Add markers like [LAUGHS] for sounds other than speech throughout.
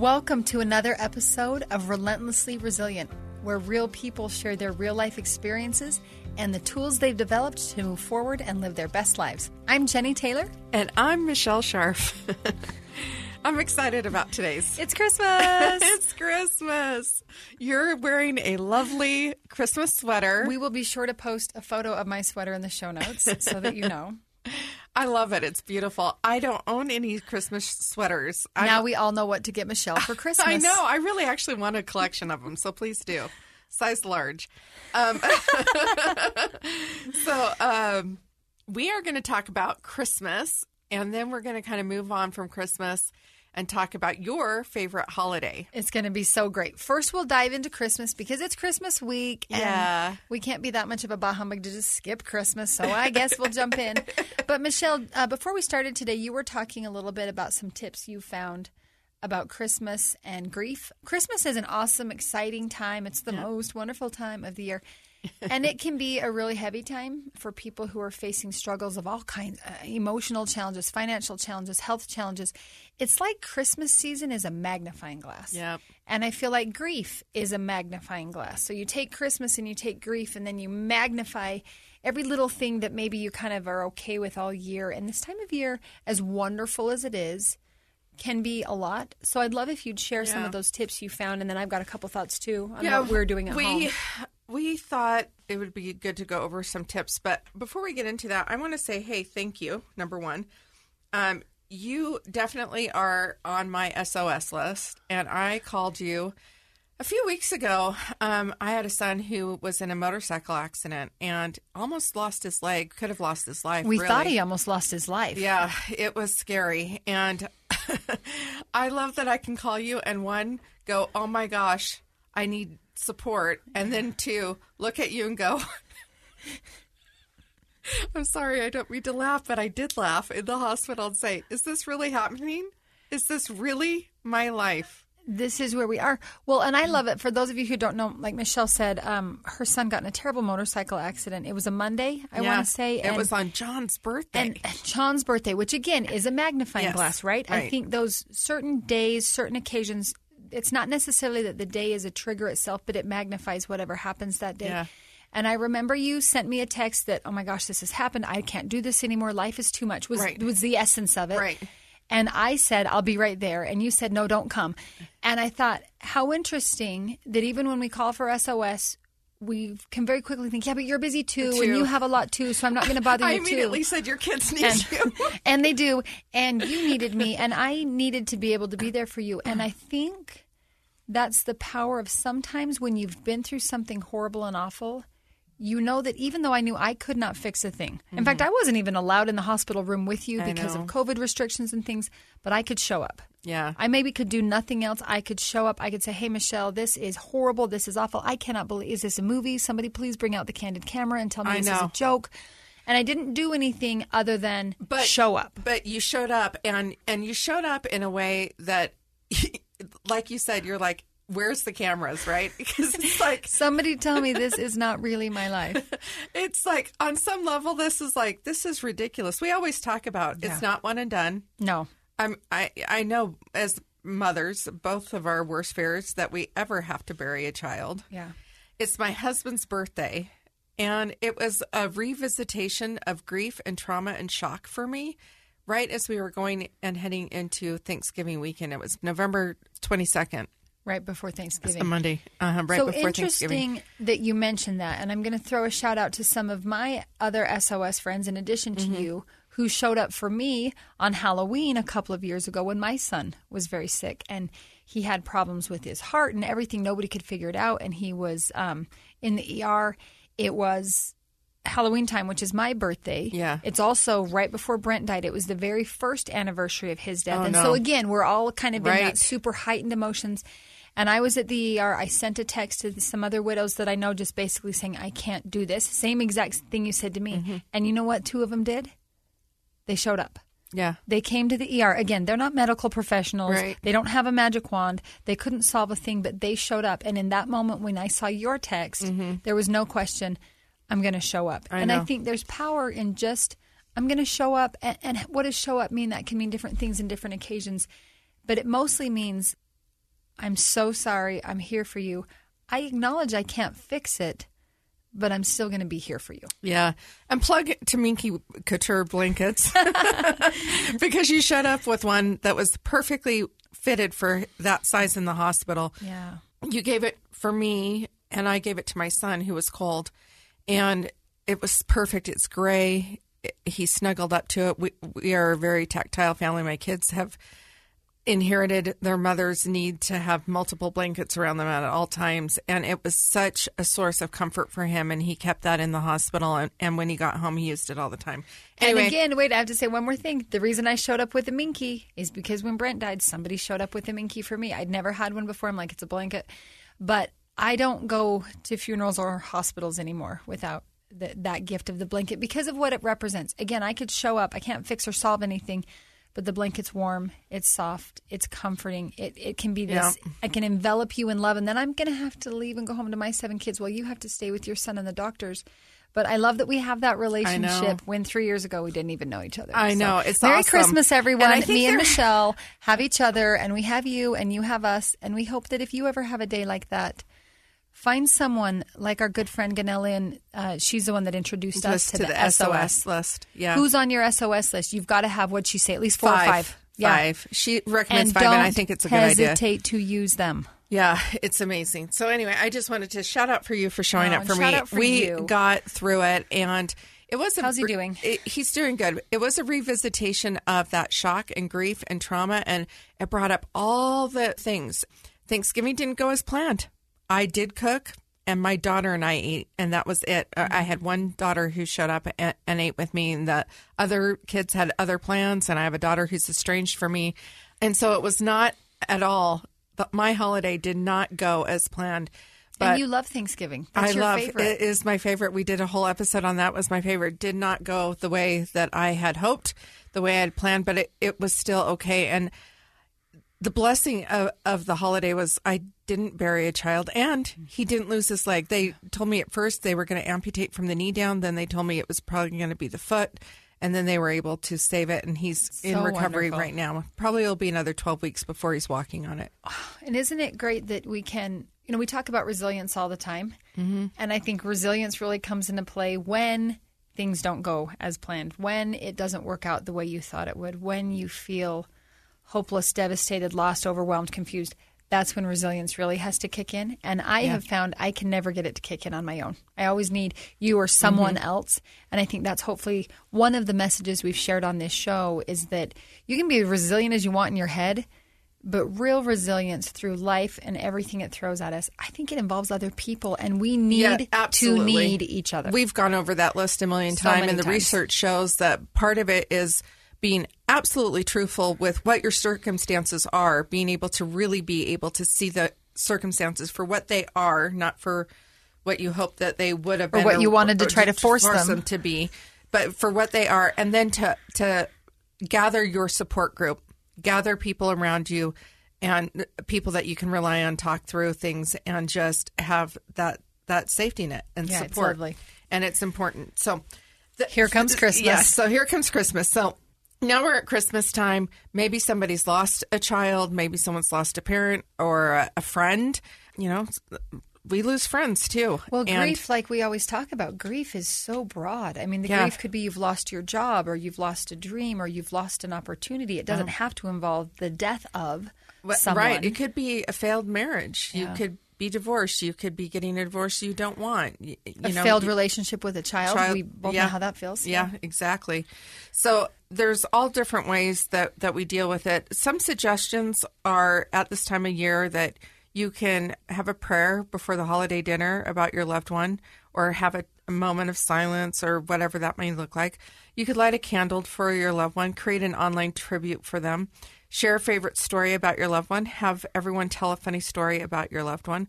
Welcome to another episode of Relentlessly Resilient, where real people share their real life experiences and the tools they've developed to move forward and live their best lives. I'm Jenny Taylor. And I'm Michelle Scharf. [LAUGHS] I'm excited about today's. It's Christmas. [LAUGHS] it's Christmas. You're wearing a lovely Christmas sweater. We will be sure to post a photo of my sweater in the show notes so that you know. [LAUGHS] I love it. It's beautiful. I don't own any Christmas sweaters. I'm, now we all know what to get Michelle for [LAUGHS] Christmas. I know. I really actually want a collection of them, so please do. Size large. Um, [LAUGHS] so um, we are going to talk about Christmas, and then we're going to kind of move on from Christmas and talk about your favorite holiday. It's going to be so great. First, we'll dive into Christmas because it's Christmas week. And Yeah. We can't be that much of a bah humbug to just skip Christmas. So I guess we'll jump in. [LAUGHS] But, Michelle, uh, before we started today, you were talking a little bit about some tips you found about Christmas and grief. Christmas is an awesome, exciting time. It's the most wonderful time of the year. And it can be a really heavy time for people who are facing struggles of all kinds uh, emotional challenges, financial challenges, health challenges. It's like Christmas season is a magnifying glass. Yep. And I feel like grief is a magnifying glass. So you take Christmas and you take grief and then you magnify every little thing that maybe you kind of are okay with all year. And this time of year, as wonderful as it is, can be a lot. So I'd love if you'd share some of those tips you found, and then I've got a couple thoughts too on what we're doing at we, home. We thought it would be good to go over some tips, but before we get into that, I want to say, hey, thank you. Number one, um, you definitely are on my SOS list, and I called you a few weeks ago. Um, I had a son who was in a motorcycle accident and almost lost his leg. Could have lost his life. We really. thought he almost lost his life. Yeah, it was scary. And [LAUGHS] I love that I can call you and one, go, oh my gosh, I need support. And then two, look at you and go, [LAUGHS] I'm sorry, I don't mean to laugh, but I did laugh in the hospital and say, is this really happening? Is this really my life? This is where we are. Well, and I love it. For those of you who don't know, like Michelle said, um, her son got in a terrible motorcycle accident. It was a Monday, I Yeah, want to say. And, it was on John's birthday. and John's birthday, which again is a magnifying Yes, glass, right? I think those certain days, certain occasions, it's not necessarily that the day is a trigger itself, but it magnifies whatever happens that day. Yeah. And I remember you sent me a text that, oh my gosh, this has happened. I can't do this anymore. Life is too much. Was Right. was the essence of it. Right. And I said, I'll be right there. And you said, no, don't come. And I thought, how interesting that even when we call for SOS, we can very quickly think, yeah, but you're busy too, and you have a lot too, so I'm not going to bother [LAUGHS] I you too immediately said, your kids need and, you. [LAUGHS] and they do. And you needed me, and I needed to be able to be there for you. And I think that's the power of sometimes when you've been through something horrible and awful, you know that even though I knew I could not fix a thing, in mm-hmm. fact, I wasn't even allowed in the hospital room with you because of COVID restrictions and things, but I could show up. Yeah. I maybe could do nothing else. I could show up. I could say, "Hey, Michelle, this is horrible. This is awful. I cannot believe. Is this a movie? Somebody please bring out the candid camera and tell me I this is a know. joke." And I didn't do anything other than show up. But you showed up, and and you showed up in a way that, [LAUGHS] like you said, you're like, where's the cameras, right? [LAUGHS] Because it's like Somebody tell me this [LAUGHS] is not really my life. it's like on some level, this is like this is ridiculous. We always talk about it's not one and done. No. I'm I I know as mothers, both of our worst fears that we ever have to bury a child. Yeah. It's my husband's birthday, and it was a revisitation of grief and trauma and shock for me. Right as we were going and heading into Thanksgiving weekend, it was November twenty second, Right before a Thanksgiving. Monday, uh, right so before Thanksgiving. interesting that you mentioned that, and I'm going to throw a shout out to some of my other SOS friends, in addition to Mm-hmm. you, who showed up for me on Halloween a couple of years ago when my son was very sick and he had problems with his heart and everything. Nobody could figure it out, and he was um, in the ER. It was Halloween time, which is my birthday. Yeah. It's also right before Brent died. It was the very first anniversary of his death. Oh, and no. so, again, we're all kind of in that super heightened emotions. And I was at the ER. I sent a text to some other widows that I know, just basically saying, I can't do this. Same exact thing you said to me. Mm-hmm. And you know what two of them did? They showed up. Yeah. They came to the ER. Again, they're not medical professionals. Right. They don't have a magic wand. They couldn't solve a thing, but they showed up. And in that moment, when I saw your text, there was no question, I'm going to show up. Mm-hmm. I and I think there's power in just, I'm going to show up. And, and what does show up mean? That can mean different things in different occasions. But it mostly means, I'm so sorry. I'm here for you. I acknowledge I can't fix it, but I'm still going to be here for you. Yeah. And plug to Minky Couture blankets [LAUGHS] because you showed up with one that was perfectly fitted for that size in the hospital. Yeah. You gave it for me, and I gave it to my son who was cold. And it was perfect. It's gray. He snuggled up to it. We, we are a very tactile family. My kids have inherited their mother's need to have multiple blankets around them at all times and it was such a source of comfort for him and he kept that in the hospital and, and when he got home he used it all the time anyway And again, wait, I have to say one more thing. The reason I showed up with a minky is because when Brent died, somebody showed up with a minky for me. I'd never had one before. I'm like, it's a blanket. But I don't go to funerals or hospitals anymore without the, that gift of the blanket because of what it represents. Again, I could show up, I can't fix or solve anything. But the blanket's warm, it's soft, it's comforting. It it can be this. I can envelop you in love, and then I'm going to have to leave and go home to my seven kids. Well, you have to stay with your son and the doctors. But I love that we have that relationship. When three years ago we didn't even know each other. I know. It's Merry awesome. Christmas, everyone. And Me and Michelle have each other, and we have you, and you have us, and we hope that if you ever have a day like that. Find someone like our good friend Ganelian. Uh, she's the one that introduced us to, to the, the SOS. SOS list. Yeah. Who's on your SOS list? You've got to have what she say at least four five or five. Yeah. five she recommends And five and i think it's a good idea hesitate to use them. Yeah, [LAUGHS] it's amazing. So anyway, I just wanted to shout out for you for showing Oh, up for shout me. out for we you. got through it, and it was. A, How's he doing? it- he's doing good. It was a revisitation of that shock and grief and trauma, and it brought up all the things. Thanksgiving didn't go as planned. I did cook, and my daughter and I ate, and that was it. Uh, I had one daughter who showed up and, and ate with me, and the other kids had other plans, and I have a daughter who's estranged from me, and so it was not at all. But my holiday did not go as planned. But and you love Thanksgiving. That's I your love favorite. it is my favorite. We did a whole episode on that. Was my favorite. Did not go the way that I had hoped, the way I had planned, but it, it was still okay. And the blessing of, of the holiday was I didn't bury a child and he didn't lose his leg. They told me at first they were going to amputate from the knee down. Then they told me it was probably going to be the foot. And then they were able to save it. And he's in recovery wonderful. right now. Probably it'll be another 12 weeks before he's walking on it. [SIGHS] And isn't it great that we can, you know, we talk about resilience all the time. Mm-hmm. And I think resilience really comes into play when things don't go as planned, when it doesn't work out the way you thought it would, when you feel hopeless, devastated, lost, overwhelmed, confused. That's when resilience really has to kick in. And I have found I can never get it to kick in on my own. I always need you or someone mm-hmm. else. And I think that's hopefully one of the messages we've shared on this show is that you can be as resilient as you want in your head, but real resilience through life and everything it throws at us, I think it involves other people, and we need Yeah, to need each other. We've gone over that list a million So times, and the times. research shows that part of it is being absolutely truthful with what your circumstances are, being able to really be able to see the circumstances for what they are, not for what you hope that they would have Or been, what you wanted to try to force them. to be, but for what they are, and then to to gather your support group, gather people around you, and people that you can rely on, talk through things, and just have that that safety net and Yeah, support. lovely. And it's important. So the, Here comes [LAUGHS] Christmas. Yes. So here comes Christmas. So now we're at Christmas time. Maybe somebody's lost a child. Maybe someone's lost a parent or a, a friend. You know, we lose friends too. Well, And- grief, like we always talk about, grief is so broad. I mean, the Yeah. grief could be you've lost your job, or you've lost a dream, or you've lost an opportunity. It doesn't have to involve the death of someone. Right. It could be a failed marriage. You could be divorced. You could be getting a divorce you don't want. You, you a know, failed relationship with a child. child- we both yeah. know how that feels. Yeah, exactly. So there's all different ways that, that we deal with it. Some suggestions are at this time of year that you can have a prayer before the holiday dinner about your loved one or have a, a moment of silence or whatever that may look like. You could light a candle for your loved one, create an online tribute for them, share a favorite story about your loved one, have everyone tell a funny story about your loved one.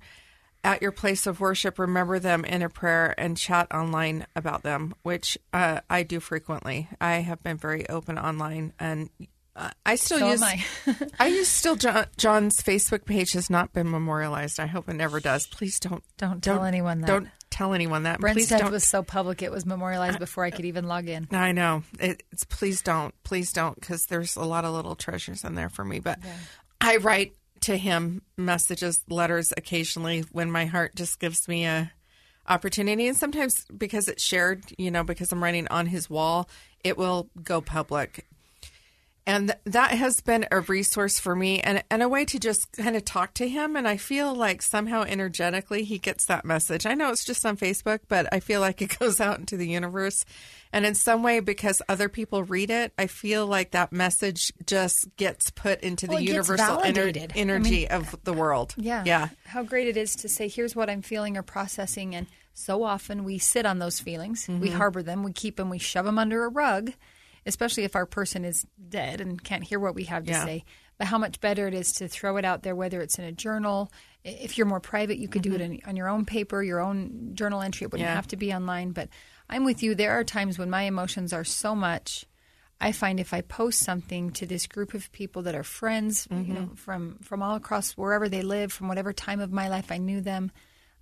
At your place of worship, remember them in a prayer and chat online about them, which uh, I do frequently. I have been very open online, and uh, I still So use. I. [LAUGHS] I use still John, John's Facebook page has not been memorialized. I hope it never does. Please don't Don't tell anyone that. Don't tell anyone that. Brent's please death don't. was so public it was memorialized before I could even log in. I know. It, it's please don't, please don't, because there's a lot of little treasures in there for me. But I write to him messages, letters occasionally when my heart just gives me a opportunity, and sometimes because it's shared, you know, because I'm writing on his wall, it will go public. And that has been a resource for me and, and a way to just kind of talk to him. And I feel like somehow energetically he gets that message. I know it's just on Facebook, but I feel like [LAUGHS] it goes out into the universe. And in some way, because other people read it, I feel like that message just gets put into Well, the universal ener- validated. I energy mean, of the world. Yeah. Yeah. How great it is to say, here's what I'm feeling or processing. And so often we sit on those feelings, we Mm-hmm. harbor them, we keep them, we shove them under a rug, especially if our person is dead and can't hear what we have to Yeah. say. But how much better it is to throw it out there, whether it's in a journal. If you're more private, you could do it in, on your own paper, your own journal entry. It wouldn't Mm-hmm. Yeah. have to be online. But I'm with you. There are times when my emotions are so much. I find if I post something to this group of people that are friends, Mm-hmm. know, from from all across wherever they live, from whatever time of my life I knew them,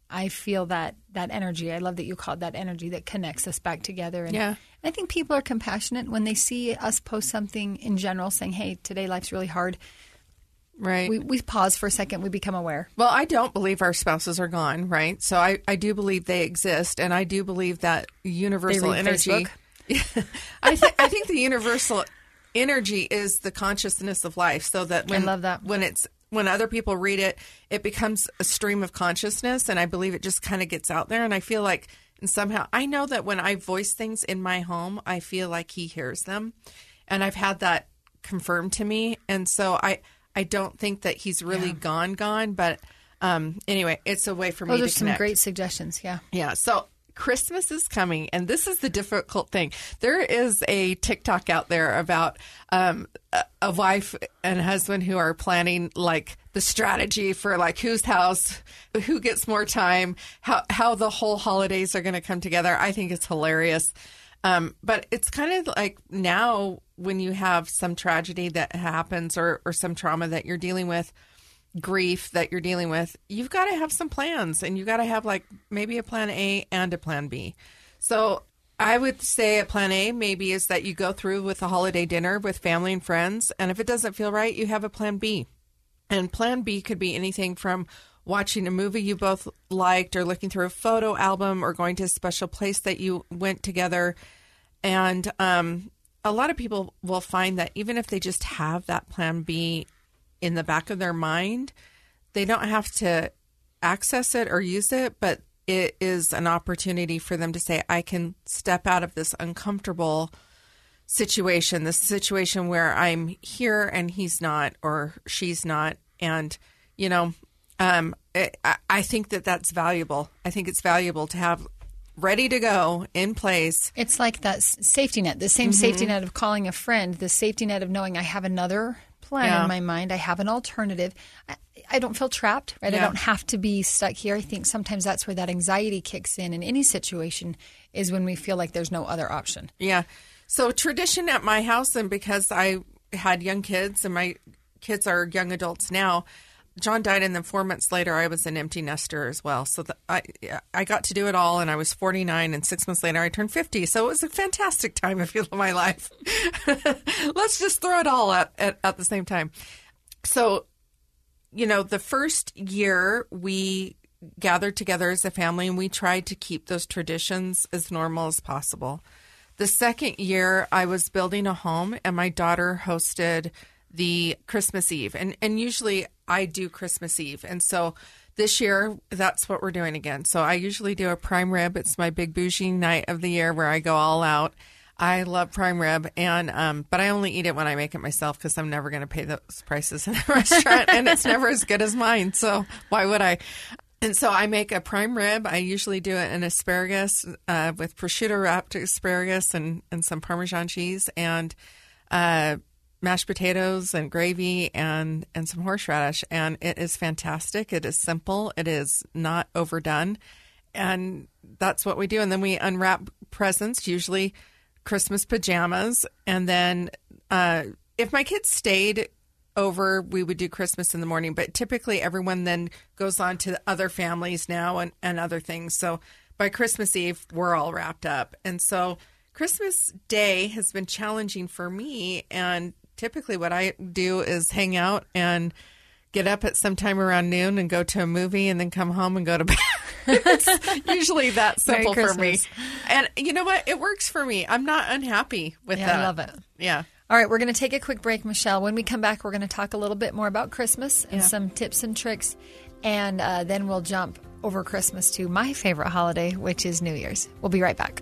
I feel that that energy. I love that you called that energy that connects us back together. And Yeah. I think people are compassionate when they see us post something in general, saying, "Hey, today life's really hard." Right. We we pause for a second. We become aware. Well, I don't believe our spouses are gone, right? So I, I do believe they exist, and I do believe that universal energy. [LAUGHS] I, th- I think the universal energy is the consciousness of life, so that when love that. when it's when other people read it, it becomes a stream of consciousness, and I believe it just kind of gets out there. And I feel like, and somehow, I know that when I voice things in my home, I feel like he hears them, and I've had that confirmed to me, and so I I don't think that he's really gone gone, but um anyway, it's a way for me Those to are some great suggestions. Yeah. Yeah. So Christmas is coming, and this is the difficult thing. There is a TikTok out there about um, a, wife and husband who are planning like the strategy for like whose house, who gets more time, how how the whole holidays are going to come together. I think it's hilarious. Um, but it's kind of like now when you have some tragedy that happens or, or some trauma that you're dealing with, grief that you're dealing with, you've got to have some plans and you got to have like maybe a plan A and a plan B. So I would say a plan A maybe is that you go through with a holiday dinner with family and friends. And if it doesn't feel right, you have a plan B. And plan B could be anything from watching a movie you both liked or looking through a photo album or going to a special place that you went together. And um, a lot of people will find that even if they just have that plan B in the back of their mind, they don't have to access it or use it, but it is an opportunity for them to say, I can step out of this uncomfortable situation, this situation where I'm here and he's not or she's not. And, you know, um, it, I, I think that that's valuable. I think it's valuable to have ready to go in place. It's like that safety net, the same Mm-hmm. safety net of calling a friend, the safety net of knowing I have another plan Yeah. in my mind, I have an alternative. I, I don't feel trapped, right? I don't have to be stuck here. I think sometimes that's where that anxiety kicks in in any situation is when we feel like there's no other option. Yeah. So tradition at my house, and because I had young kids, and my kids are young adults now. John died, and then four months later, I was an empty nester as well. So the, I I got to do it all, and I was 49, and six months later, I turned 50. So it was a fantastic time of my life. [LAUGHS] Let's just throw it all at, at at the same time. So, you know, the first year we gathered together as a family, and we tried to keep those traditions as normal as possible. The second year, I was building a home, and my daughter hosted the Christmas Eve. And, and usually I do Christmas Eve. And so this year, that's what we're doing again. So I usually do a prime rib. It's my big bougie night of the year where I go all out. I love prime rib, and um, but I only eat it when I make it myself because I'm never going to pay those prices in a [LAUGHS] restaurant, and it's never as good as mine. So why would I? And so I make a prime rib. I usually do it in asparagus uh, with prosciutto wrapped asparagus and, and some Parmesan cheese and uh, mashed potatoes and gravy and, and some horseradish. And it is fantastic. It is simple. It is not overdone. And that's what we do. And then we unwrap presents, usually Christmas pajamas. And then uh, if my kids stayed over, we would do Christmas in the morning. But typically, everyone then goes on to other families now and, and other things. So by Christmas Eve, we're all wrapped up. And so Christmas Day has been challenging for me. And typically, what I do is hang out and get up at some time around noon and go to a movie and then come home and go to [LAUGHS] bed. it's usually that simple for me. And you know what? It works for me. I'm not unhappy with Yeah, that. I love it. Yeah. All right, we're going to take a quick break, Michelle. When we come back, we're going to talk a little bit more about Christmas and Yeah. some tips and tricks. And uh, then we'll jump over Christmas to my favorite holiday, which is New Year's. We'll be right back.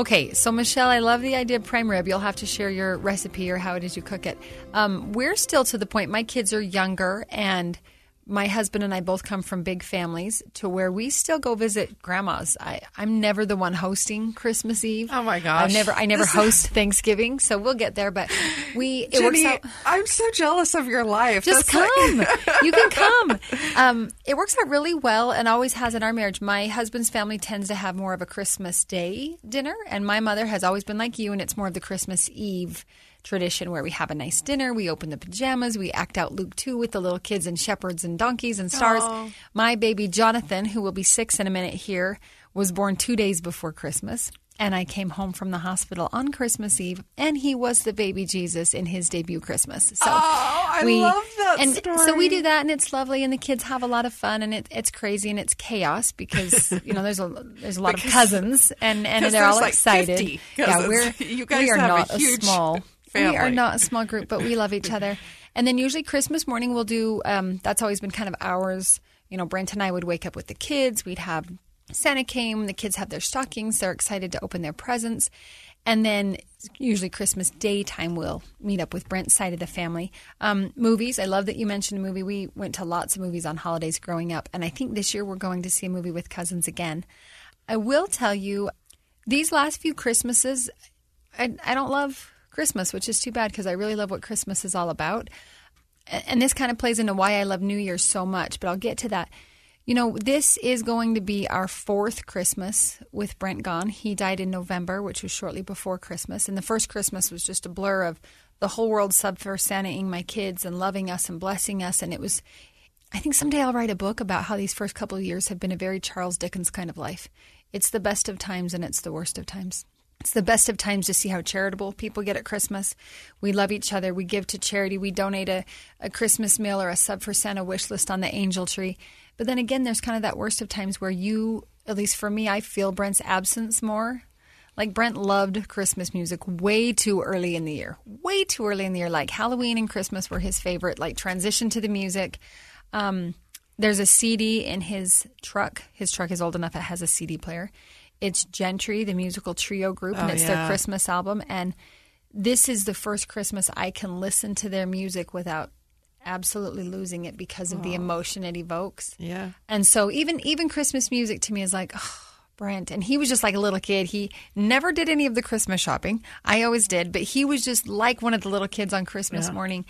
Okay, so Michelle, I love the idea of prime rib. You'll have to share your recipe or how it is you cook it. Um, we're still to the point, my kids are younger, and my husband and I both come from big families to where we still go visit grandmas. I, I'm never the one hosting Christmas Eve. Oh, my I gosh. never, I never This- host Thanksgiving, so we'll get there. But we, it works out. I'm so jealous of your life. Just That's come. like- [LAUGHS] you can come. Um, it works out really well and always has in our marriage. My husband's family tends to have more of a Christmas Day dinner, and my mother has always been like you, and it's more of the Christmas Eve tradition where we have a nice dinner, we open the pajamas, we act out Luke 2 with the little kids and shepherds and donkeys and stars. My baby Jonathan, who will be six in a minute here, was born two days before Christmas. And I came home from the hospital on Christmas Eve, and he was the baby Jesus in his debut Christmas. So Oh, I love that and story. so we do that, and it's lovely, and the kids have a lot of fun, and it, it's crazy, and it's chaos because [LAUGHS] you know there's a there's a lot of cousins, and and they're all like, excited. 50 yeah, we're You guys we are have a not huge small. We are not a small group, but we love each [LAUGHS] other. And then usually Christmas morning we'll do. Um, that's always been kind of ours. You know, Brent and I would wake up with the kids. We'd have Santa came. The kids have their stockings. They're excited to open their presents. And then usually Christmas daytime we'll meet up with Brent's side of the family. Um, movies. I love that you mentioned a movie. We went to lots of movies on holidays growing up, and I think this year we're going to see a movie with cousins again. I will tell you, these last few Christmases, I, I don't love Christmas, which is too bad because I really love what Christmas is all about. And this kind of plays into why I love New Year's so much, but I'll get to that. You know, this is going to be our fourth Christmas with Brent gone. He died in November, which was shortly before Christmas. And the first Christmas was just a blur of the whole world sub for Santaing my kids and loving us and blessing us. And it was, I think someday I'll write a book about how these first couple of years have been a very Charles Dickens kind of life. It's the best of times and it's the worst of times. It's the best of times to see how charitable people get at Christmas. We love each other. We give to charity. We donate a, a Christmas meal or a sub for Santa wish list on the angel tree. But then again, there's kind of that worst of times where you, at least for me, I feel Brent's absence more. Like Brent loved Christmas music way too early in the year. Way too early in the year. Like Halloween and Christmas were his favorite. Like transition to the music. Um, there's a CD in his truck. His truck is old enough it has a CD player. It's GENTRI, the musical trio group, and Oh, it's their. Christmas album. And this is the first Christmas I can listen to their music without absolutely losing it because of the emotion it evokes. Yeah. And so even even Christmas music to me is like, oh, Brent. And he was just like a little kid. He never did any of the Christmas shopping. I always did, but he was just like one of the little kids on Christmas morning.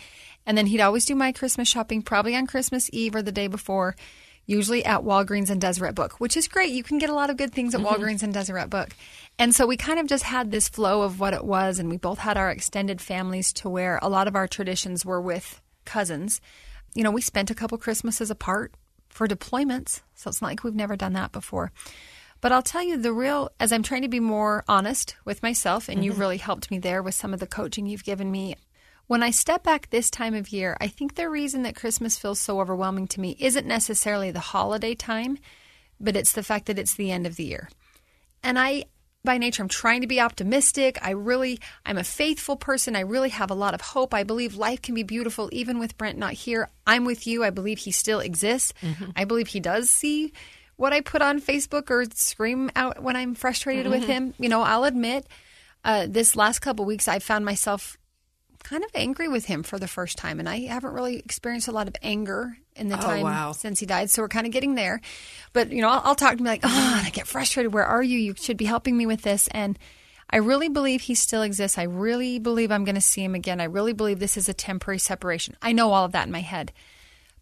And then he'd always do my Christmas shopping, probably on Christmas Eve or the day before, usually at Walgreens and Deseret Book, which is great. You can get a lot of good things at mm-hmm. Walgreens and Deseret Book. And so we kind of just had this flow of what it was, and we both had our extended families to where a lot of our traditions were with cousins. You know, we spent a couple Christmases apart, for deployments. So it's not like we've never done that before. But I'll tell you the real, as I'm trying to be more honest with myself, and you mm-hmm. really helped me there with some of the coaching you've given me. When I step back this time of year, I think the reason that Christmas feels so overwhelming to me isn't necessarily the holiday time, but it's the fact that it's the end of the year. And I, by nature, I'm trying to be optimistic. I really, I'm a faithful person. I really have a lot of hope. I believe life can be beautiful even with Brent not here. I'm with you. I believe he still exists. I believe he does see what I put on Facebook or scream out when I'm frustrated with him. You know, I'll admit, uh, this last couple weeks, I found myself kind of angry with him for the first time, and I haven't really experienced a lot of anger in the Oh, time wow. since he died. So we're kind of getting there. But you know, I'll, I'll talk to him like, oh, and I get frustrated. Where are you? You should be helping me with this. And I really believe he still exists. I really believe I'm going to see him again. I really believe this is a temporary separation. I know all of that in my head.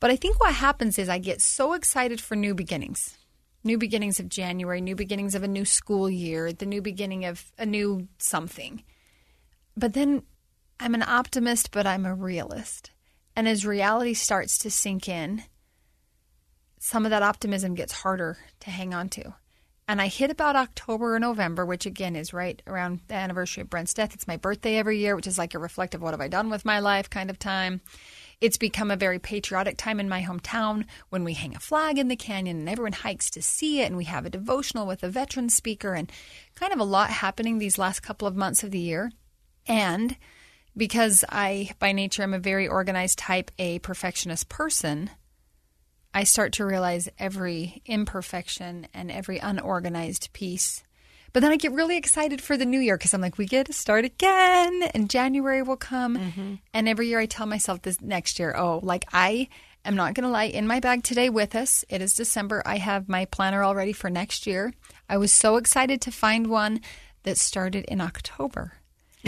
But I think what happens is I get so excited for new beginnings. New beginnings of January, new beginnings of a new school year, the new beginning of a new something. But then I'm an optimist, but I'm a realist. And as reality starts to sink in, some of that optimism gets harder to hang on to. And I hit about October or November, which again is right around the anniversary of Brent's death. It's my birthday every year, which is like a reflective what have I done with my life kind of time. It's become a very patriotic time in my hometown when we hang a flag in the canyon and everyone hikes to see it and we have a devotional with a veteran speaker and kind of a lot happening these last couple of months of the year. And because I, by nature, am a very organized type A perfectionist person, I start to realize every imperfection and every unorganized piece. But then I get really excited for the new year because I'm like, we get to start again, and January will come. Mm-hmm. And every year I tell myself this next year, oh, like I am not going to lie in my bag today with us. It is December. I have my planner all ready for next year. I was so excited to find one that started in October.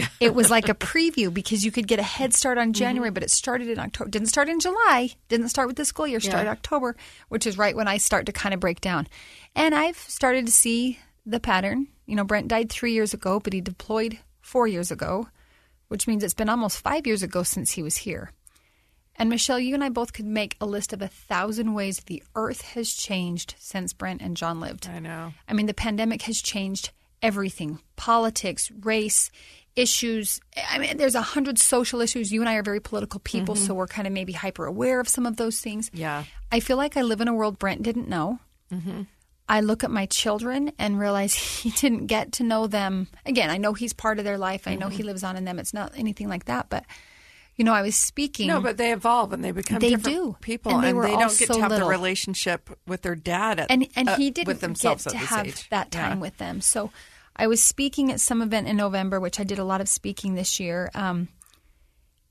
[LAUGHS] it was like a preview because you could get a head start on January, mm-hmm. but it started in October. Didn't start in July. Didn't start with the school year. Started October, which is right when I start to kind of break down. And I've started to see the pattern. You know, Brent died three years ago, but he deployed four years ago, which means it's been almost five years ago since he was here. And Michelle, you and I both could make a list of a thousand ways the earth has changed since Brent and John lived. I know. I mean, the pandemic has changed everything politics, race, issues. I mean, there's a hundred social issues. You and I are very political people, mm-hmm. so we're kind of maybe hyper aware of some of those things. Yeah. I feel like I live in a world Brent didn't know. Mm-hmm. I look at my children and realize [LAUGHS] he didn't get to know them. Again, I know he's part of their life. I know he mm-hmm. lives on in them. It's not anything like that. But, you know, I was speaking. No, but they evolve and they become They different do. people, And they were all don't get so to have little. the relationship with their dad at, and and uh, he didn't with themselves get to have age. that time Yeah. with them. So I was speaking at some event in November, which I did a lot of speaking this year. Um,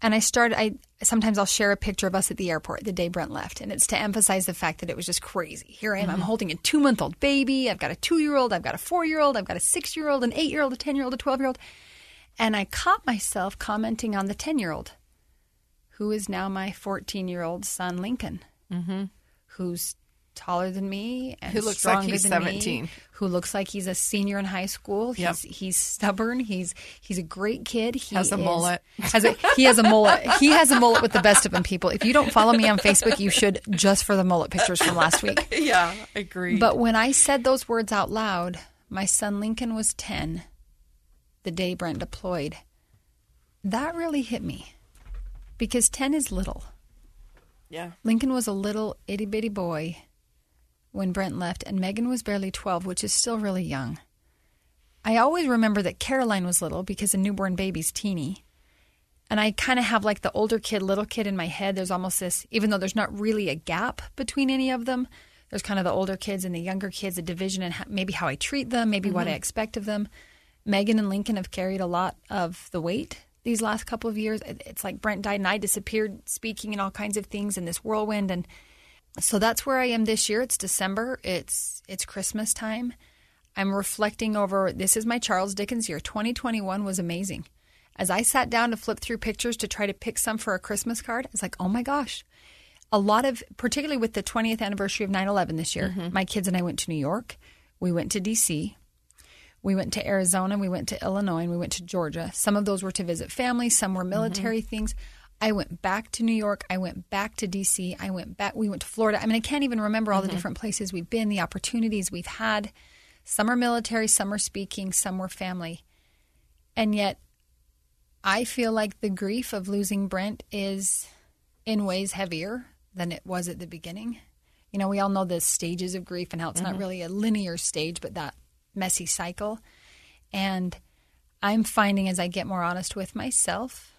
and I started. I sometimes I'll share a picture of us at the airport the day Brent left, and it's to emphasize the fact that it was just crazy. Here I am. Mm-hmm. I'm holding a two month old baby. I've got a two year old. I've got a four year old. I've got a six year old, an eight year old, a ten year old, a twelve year old. And I caught myself commenting on the ten year old, who is now my fourteen year old son Lincoln, mm-hmm. who's taller than me and Who looks like he's than 17. me, who looks like he's a senior in high school. Yep. He's he's stubborn. He's he's a great kid. He Has a is- mullet. Has a, he has a mullet. He has a mullet with the best of them. People, if you don't follow me on Facebook, you should just for the mullet pictures from last week. [LAUGHS] Yeah, agreed. But when I said those words out loud, my son Lincoln was 10 the day Brent deployed. That really hit me because 10 is little. yeah, Lincoln was a little itty bitty boy when Brent left, and Megan was barely 12, which is still really young. I always remember that Caroline was little because a newborn baby's teeny. And I kind of have like the older kid, little kid in my head. There's almost this, even though there's not really a gap between any of them, there's kind of the older kids and the younger kids, a division in how, maybe how I treat them, maybe what I mm-hmm. expect of them. Megan and Lincoln have carried a lot of the weight these last couple of years. It's like Brent died and I disappeared speaking and all kinds of things in this whirlwind. And so that's where I am this year. It's December. It's it's Christmas time. I'm reflecting over this is my Charles Dickens year. 2021 was amazing. As I sat down to flip through pictures to try to pick some for a Christmas card, it's like, oh my gosh. A lot of, particularly with the 20th anniversary of 9 11 this year, mm-hmm. my kids and I went to New York. We went to DC. We went to Arizona, we went to Illinois, and we went to Georgia. Some of those were to visit family, some were mm-hmm. military things. I went back to New York. I went back to DC. I went back. We went to Florida. I mean, I can't even remember all the mm-hmm. different places we've been, the opportunities we've had. Some are military, some are speaking, some were family. And yet, I feel like the grief of losing Brent is in ways heavier than it was at the beginning. You know, we all know the stages of grief and how it's not mm-hmm. really a linear stage, but that messy cycle. And I'm finding as I get more honest with myself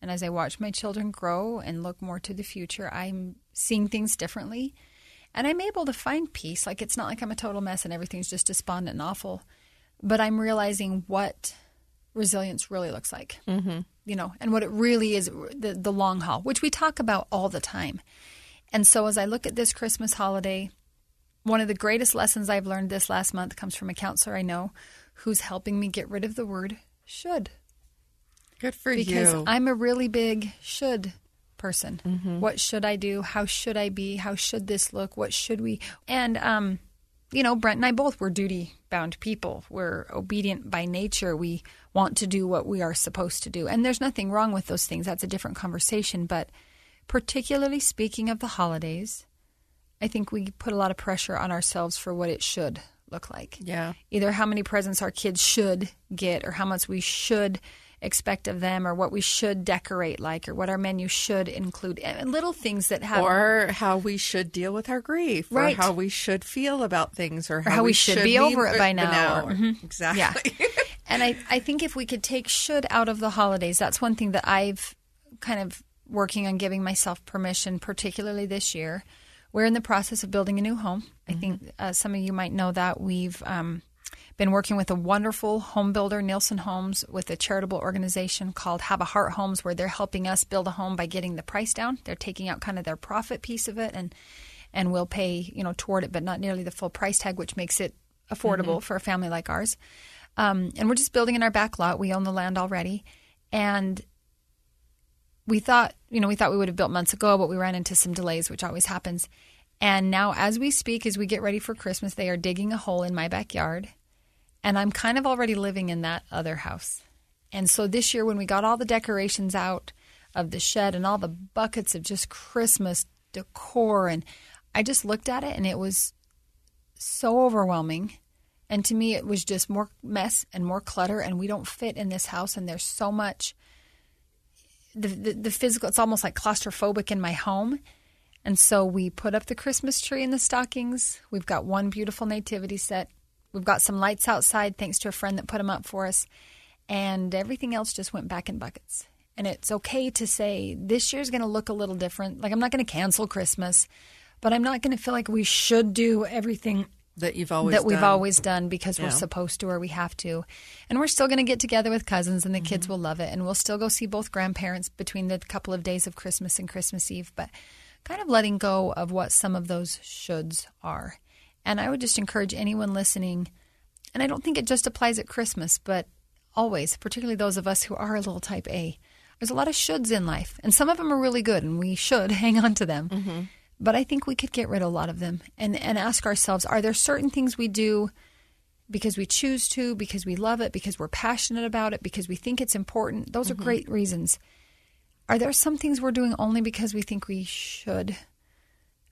and as I watch my children grow and look more to the future, I'm seeing things differently. And I'm able to find peace. Like it's not like I'm a total mess and everything's just despondent and awful, but I'm realizing what resilience really looks like. Mm-hmm. You know, and what it really is the, the long haul, which we talk about all the time. And so as I look at this Christmas holiday, one of the greatest lessons I've learned this last month comes from a counselor I know who's helping me get rid of the word should. Good for Because you. I'm a really big should person. Mm-hmm. What should I do? How should I be? How should this look? What should we? And um, you know, Brent and I both were duty bound people. We're obedient by nature. We want to do what we are supposed to do. And there's nothing wrong with those things. That's a different conversation, but particularly speaking of the holidays, I think we put a lot of pressure on ourselves for what it should look like yeah. either how many presents our kids should get or how much we should expect of them or what we should decorate like or what our menu should include. And little things that have Or how we should deal with our grief, Right. or how we should feel about things, or how, how we should be over it by now, or- Mhm. Exactly. [LAUGHS] and I, I think if we could take should out of the holidays that's one thing that i've kind of working on giving myself permission particularly this year. We're in the process of building a new home. I think uh, some of you might know that. We've um, been working with a wonderful home builder nielsen homes with a charitable organization called have a heart homes where they're helping us build a home by getting the price down. They're taking out kind of their profit piece of it and and we'll pay you know toward it but not nearly the full price tag which makes it affordable for a family like ours. Um, and we're just building in our back lot. We own the land already, and we thought, you know, we thought we would have built months ago, but we ran into some delays, which always happens. And now, as we speak, as we get ready for Christmas, they are digging a hole in my backyard, and I'm kind of already living in that other house. And so this year, when we got all the decorations out of the shed and all the buckets of just Christmas decor, and I just looked at it, and it was so overwhelming. And to me, it was just more mess and more clutter, and we don't fit in this house. And there's so much the, the, the physical, it's almost like claustrophobic in my home. And so we put up the Christmas tree and the stockings. We've got one beautiful nativity set. We've got some lights outside, thanks to a friend that put them up for us. And everything else just went back in buckets. And it's okay to say this year's going to look a little different. Like, I'm not going to cancel Christmas, but I'm not going to feel like we should do everything that you've always that we've done. always done because we're supposed to or we have to. And we're still going to get together with cousins and the Mm-hmm. kids will love it. And we'll still go see both grandparents between the couple of days of Christmas and Christmas Eve. But kind of letting go of what some of those shoulds are. And I would just encourage anyone listening, and I don't think it just applies at Christmas, but always, particularly those of us who are a little type A. There's a lot of shoulds in life, and some of them are really good, and we should [LAUGHS] hang on to them. Mm-hmm. But I think we could get rid of a lot of them and, and ask ourselves are there certain things we do because we choose to, because we love it, because we're passionate about it, because we think it's important? Those are mm-hmm. great reasons. Are there some things we're doing only because we think we should?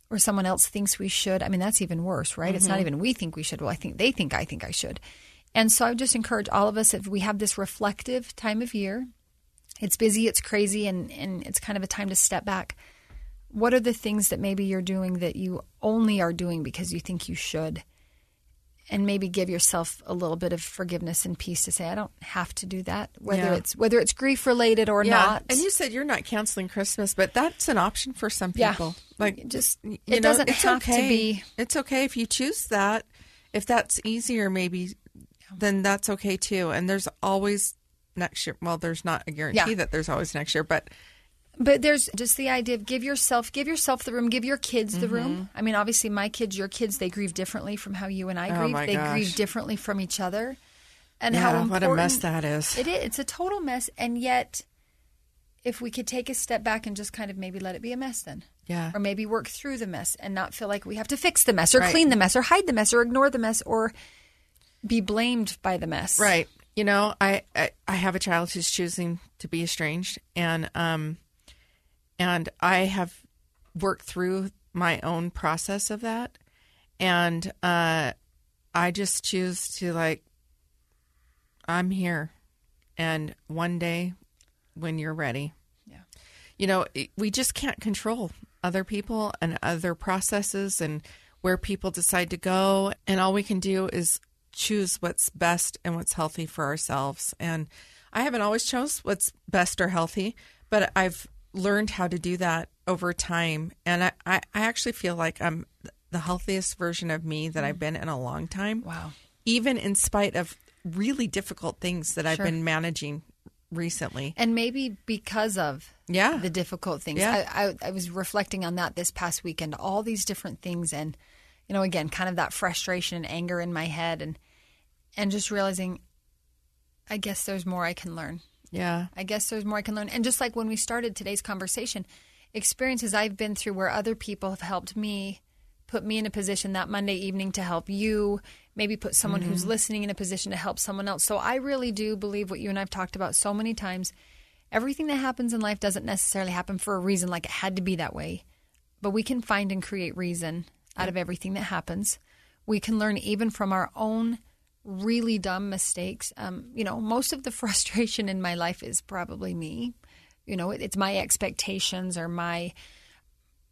Or someone else thinks we should. I mean, that's even worse, right? It's not mm-hmm. even we think we should. Well, I think they think I think I should. And so I would just encourage all of us if we have this reflective time of year, it's busy, it's crazy, and, and it's kind of a time to step back. What are the things that maybe you're doing that you only are doing because you think you should? And maybe give yourself a little bit of forgiveness and peace to say, I don't have to do that, whether Yeah. it's whether it's grief related or yeah. not. And you said you're not canceling Christmas, but that's an option for some people. Yeah. Like It just- you it know, doesn't it's have to okay. be- It's okay if you choose that. If that's easier, maybe then that's okay too. And there's always next year. Well, there's not a guarantee that there's always next year, but But there's just the idea of give yourself give yourself the room, give your kids the Mm-hmm. room. I mean, obviously my kids, your kids, they grieve differently from how you and I Oh, grieve. my they gosh. grieve differently from each other. And yeah, how what a mess that is. It is. It's a total mess. And yet if we could take a step back and just kind of maybe let it be a mess then. Yeah. Or maybe work through the mess and not feel like we have to fix the mess or Right. clean the mess or hide the mess or ignore the mess or be blamed by the mess. Right. You know, I, I I have a child who's choosing to be estranged, and um, And I have worked through my own process of that. And uh, I just choose to, like, I'm here. And one day when you're ready, Yeah. you know, we just can't control other people and other processes and where people decide to go. And all we can do is choose what's best and what's healthy for ourselves. And I haven't always chose what's best or healthy, but I've learned how to do that over time. And I, I, I actually feel like I'm the healthiest version of me that I've mm. been in a long time Wow. even in spite of really difficult things that I've Sure. been managing recently. And maybe because of Yeah. the difficult things. Yeah. I, I, I was reflecting on that this past weekend, all these different things, and you know, again, kind of that frustration and anger in my head, and and just realizing, I guess there's more I can learn. Yeah. I guess there's more I can learn. And just like when we started today's conversation, experiences I've been through where other people have helped me, put me in a position that Monday evening to help you, maybe put someone who's mm-hmm. listening in a position to help someone else. So I really do believe what you and I've talked about so many times. Everything that happens in life doesn't necessarily happen for a reason, like it had to be that way. But we can find and create reason out of everything that happens. We can learn even from our own really dumb mistakes. Um, you know, most of the [LAUGHS] frustration in my life is probably me. You know, it, it's my expectations or my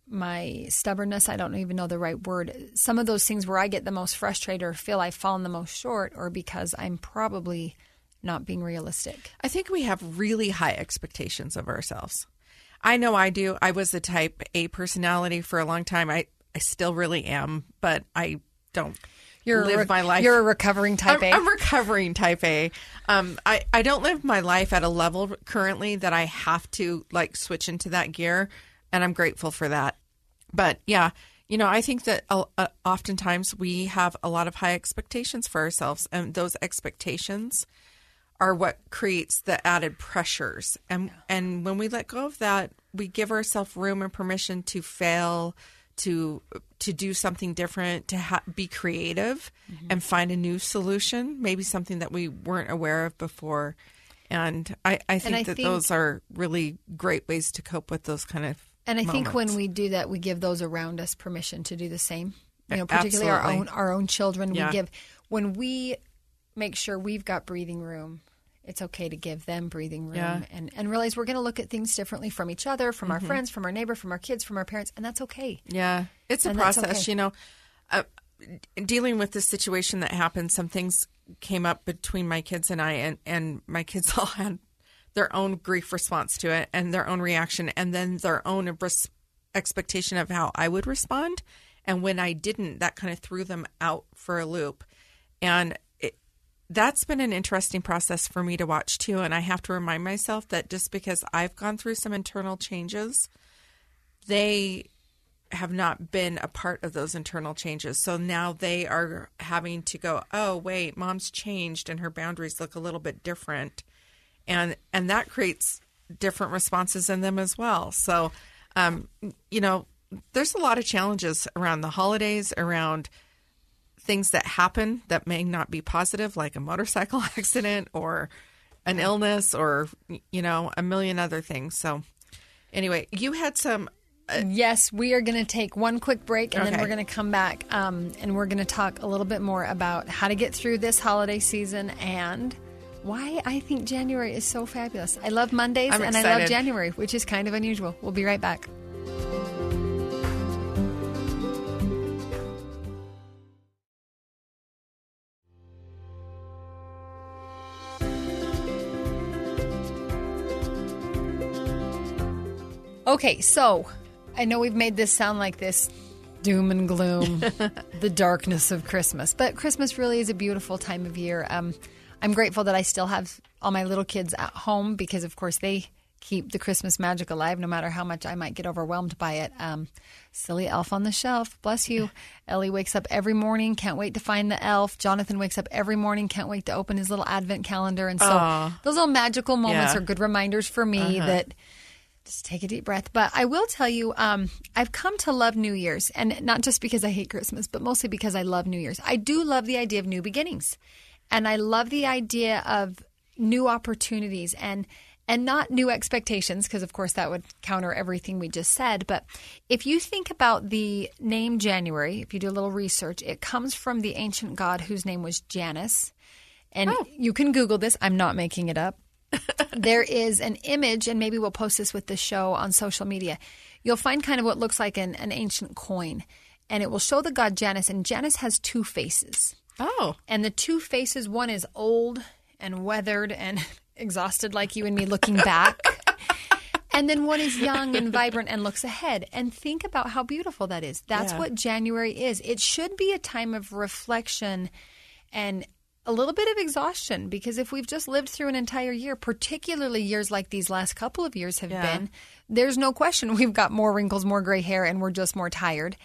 my stubbornness. I don't even know the right word. Some of those things where I get the most frustrated or feel I've fallen the most short, or because I'm probably not being realistic. I think we have really high expectations of ourselves. I know I do. I was a type A personality for a long time. I, I still really am, but I don't You're live re- my life. You're a recovering type I'm, A. I'm recovering type A. Um, I, I don't live my life at a level currently that I have to like switch into that gear, and I'm grateful for that. But yeah, you know, I think that uh, uh, oftentimes we have a lot of high expectations for ourselves, and those expectations are what creates the added pressures. And and when we let go of that, we give ourselves room and permission to fail, to to do something different, to ha- be creative, mm-hmm. and find a new solution, maybe something that we weren't aware of before. And I, I think I that think- those are really great ways to cope with those kind of. And I think when we do that, we give those around us permission to do the same. You know, particularly our own our own children. Yeah. We give when we make sure we've got breathing room. It's okay to give them breathing room Yeah. and, and realize we're going to look at things differently from each other, from Mm-hmm. our friends, from our neighbor, from our kids, from our parents, and that's okay. Yeah, it's a And process. okay. You know, uh, dealing with the situation that happened, some things came up between my kids and I, and, and my kids [LAUGHS] all had their own grief response to it and their own reaction, and then their own res- expectation of how I would respond. And when I didn't, that kind of threw them out for a loop. And that's been an interesting process for me to watch too. And I have to remind myself that just because I've gone through some internal changes, they have not been a part of those internal changes. So now they are having to go, oh, wait, mom's changed and her boundaries look a little bit different. And and that creates different responses in them as well. So um, you know, there's a lot of challenges around the holidays, around things that happen that may not be positive, like a motorcycle [LAUGHS] accident or an illness or you know, a million other things. So anyway, you had some Yes, we are going to take one quick break and then we're going to come back um, and we're going to talk a little bit more about how to get through this holiday season and why I think January is so fabulous. I love Mondays and I love. January, which is kind of unusual. We'll be right back. Okay, so I know we've made this sound like this doom and gloom, [LAUGHS] the darkness of Christmas, but Christmas really is a beautiful time of year. Um, I'm grateful that I still have all my little kids at home because, of course, they keep the Christmas magic alive no matter how much I might get overwhelmed by it. Um, silly elf on the shelf, bless you. [LAUGHS] Ellie wakes up every morning, can't wait to find the elf. Jonathan wakes up every morning, can't wait to open his little advent calendar. And so those little magical moments Yeah. are good reminders for me that just take a deep breath. But I will tell you, um, I've come to love New Year's, and not just because I hate Christmas, but mostly because I love New Year's. I do love the idea of new beginnings, and I love the idea of new opportunities and and not new expectations, because of course that would counter everything we just said. But if you think about the name January, if you do a little research, it comes from the ancient god whose name was Janus. And you can Google this, I'm not making it up. There is an image, and maybe we'll post this with the show on social media. You'll find kind of what looks like an, an ancient coin, and it will show the god Janus, and Janus has two faces. Oh, And the two faces, one is old and weathered and [LAUGHS] exhausted like you and me looking back. [LAUGHS] and then one is young and vibrant and looks ahead. And think about how beautiful that is. That's Yeah. what January is. It should be a time of reflection and a little bit of exhaustion because if we've just lived through an entire year, particularly years like these last couple of years have Yeah. been, there's no question [LAUGHS] we've got more wrinkles, more gray hair, and we're just more tired.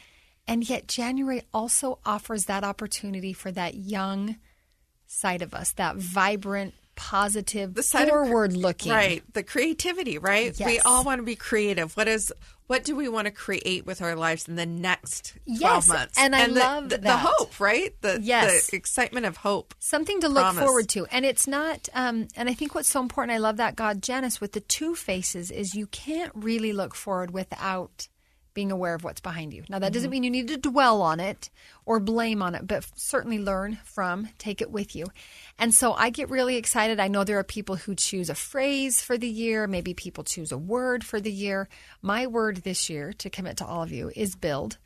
And yet, January also offers that opportunity for that young side of us, that vibrant, positive, the side forward looking. right? The creativity, right? We all want to be creative. What is what do we want to create with our lives in the next twelve Yes, months? and I the, love the, the hope, right? The Yes. the excitement of hope. something to look Promise. forward to and it's not um, and i think what's so important i love that god janus with the two faces is you can't really look forward without being aware of what's behind you now that Mm-hmm. doesn't mean you need to dwell on it or blame on it but certainly learn from take it with you and so i get really excited i know there are people who choose a phrase for the year maybe people choose a word for the year my word this year to commit to all of you is build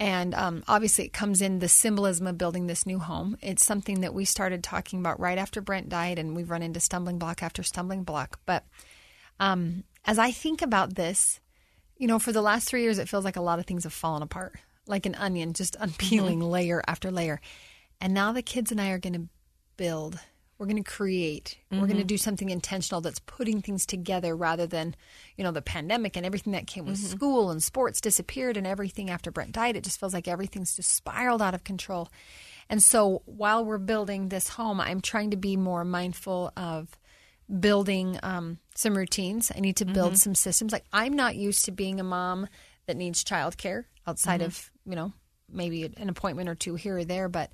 and um, obviously, it comes in the symbolism of building this new home. It's something that we started talking about right after Brent died, and we've run into stumbling block after stumbling block. But um, as I think about this, you know, for the last three years, it feels like a lot of things have fallen apart, like an onion, just [LAUGHS] unpeeling mm-hmm. layer after layer. And now the kids and I are going to build. We're going to create. We're going to mm-hmm. do something intentional that's putting things together rather than, you know, the pandemic and everything that came with mm-hmm. school and sports disappeared and everything after Brent died. It just feels like everything's just spiraled out of control. And so while we're building this home, I'm trying to be more mindful of building um, some routines. I need to build some systems. Like I'm not used to being a mom that needs childcare outside of you know maybe an appointment or two here or there, but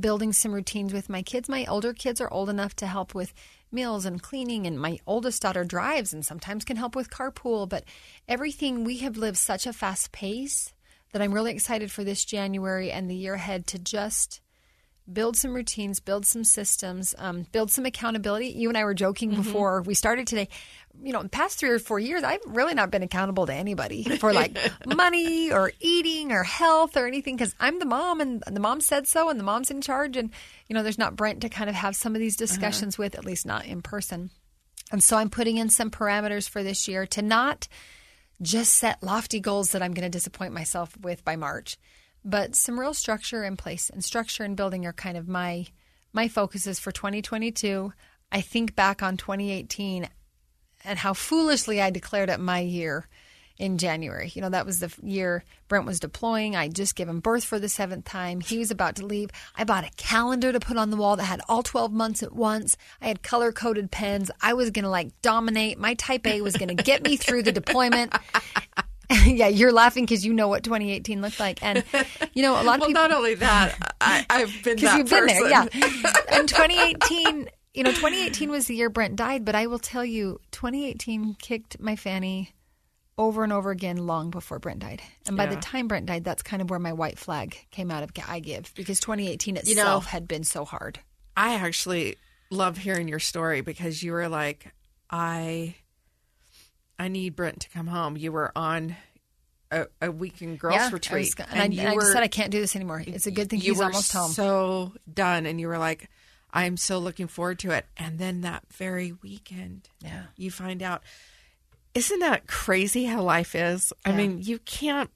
building some routines with my kids. My older kids are old enough to help with meals and cleaning, and my oldest daughter drives and sometimes can help with carpool. But everything we have lived such a fast pace that I'm really excited for this January and the year ahead to just build some routines, build some systems, um, build some accountability. You and I were joking before we started today. You know, in the past three or four years, I've really not been accountable to anybody for like [LAUGHS] money or eating or health or anything because I'm the mom and the mom said so and the mom's in charge. And, you know, there's not Brent to kind of have some of these discussions with, at least not in person. And so I'm putting in some parameters for this year to not just set lofty goals that I'm going to disappoint myself with by March, but some real structure in place. And structure and building are kind of my my focuses for 2022. I think back on 2018 and how foolishly I declared it my year in January. You know, that was the year Brent was deploying. I just given birth for the seventh time. He was about to leave. I bought a calendar to put on the wall that had all 12 months at once. I had color coded pens. I was going to like dominate. My type A was going to get me through the deployment. [LAUGHS] yeah, you're laughing because you know what 2018 looked like. And, you know, a lot of [LAUGHS] Well, people. not only that, I, I've been [LAUGHS] Because you've been there, yeah. And 2018, you know, 2018 was the year Brent died, but I will tell you, 2018 kicked my fanny over and over again long before Brent died. And by the time Brent died, that's kind of where my white flag came out of I give because 2018 itself You know- had been so hard. I actually love hearing your story because you were like, I, I need Brent to come home. You were on a, a weekend girls yeah, I retreat, was, and, I, and I just said I can't do this anymore. It's a good thing you he's were almost home. So done, and you were like, I'm so looking forward to it. And then that very weekend, Yeah. you find out. Isn't that crazy how life is? I mean, you can't.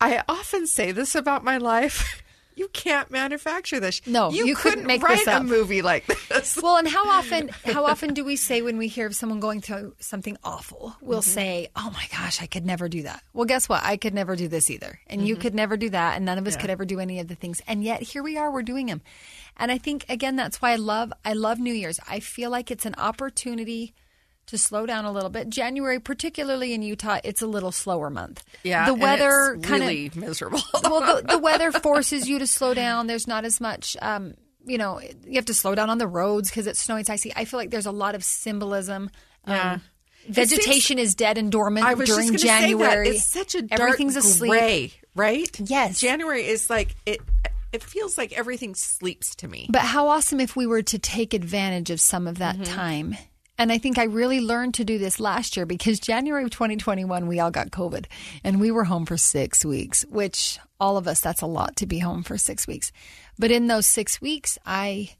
I often say this about my life. You can't manufacture this. No, you couldn't make write a movie like this. [LAUGHS] Well, and how often [LAUGHS] how often do we say when we hear of someone going through something awful, we'll Mm-hmm. say, "Oh my gosh, I could never do that." Well, guess what? I could never do this either. And Mm-hmm. you could never do that, and none of us could ever do any of the things. And yet here we are, we're doing them. And I think again that's why I love I love New Year's. I feel like it's an opportunity to slow down a little bit. January, particularly in Utah, it's a little slower month. yeah, the weather kind of really miserable. [LAUGHS] well, the, the weather [LAUGHS] forces you to slow down. There's not as much, um, you know, you have to slow down on the roads because it's snowing, it's icy. I feel like there's a lot of symbolism. Yeah. Um, vegetation is dead and dormant I was during just January. Say that. It's such a dark Everything's asleep. gray, right? Yes. January is like it. It feels like everything sleeps to me. But how awesome if we were to take advantage of some of that time. And I think I really learned to do this last year because January of 2021, we all got COVID and we were home for six weeks, which all of us, that's a lot to be home for six weeks. But in those six weeks, I,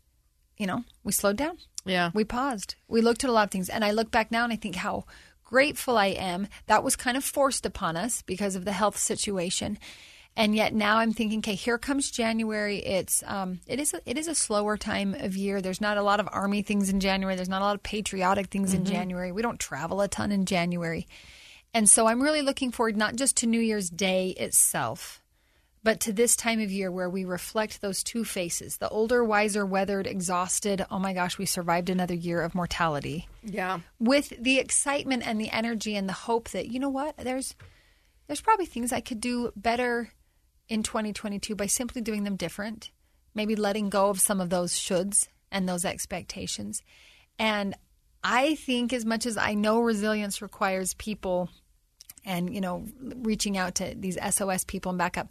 you know, we slowed down. Yeah. We paused. We looked at a lot of things. And I look back now and I think how grateful I am. That was kind of forced upon us because of the health situation. And yet now I'm thinking, okay, here comes January. It's um, it is a, it is a slower time of year. There's not a lot of army things in January. There's not a lot of patriotic things in January. We don't travel a ton in January, and so I'm really looking forward not just to New Year's Day itself, but to this time of year where we reflect those two faces: the older, wiser, weathered, exhausted. Oh my gosh, we survived another year of mortality Yeah. with the excitement and the energy and the hope that you know what there's there's probably things I could do better in 2022 by simply doing them different maybe letting go of some of those shoulds and those expectations. And I think as much as I know resilience requires people and you know reaching out to these SOS people and back up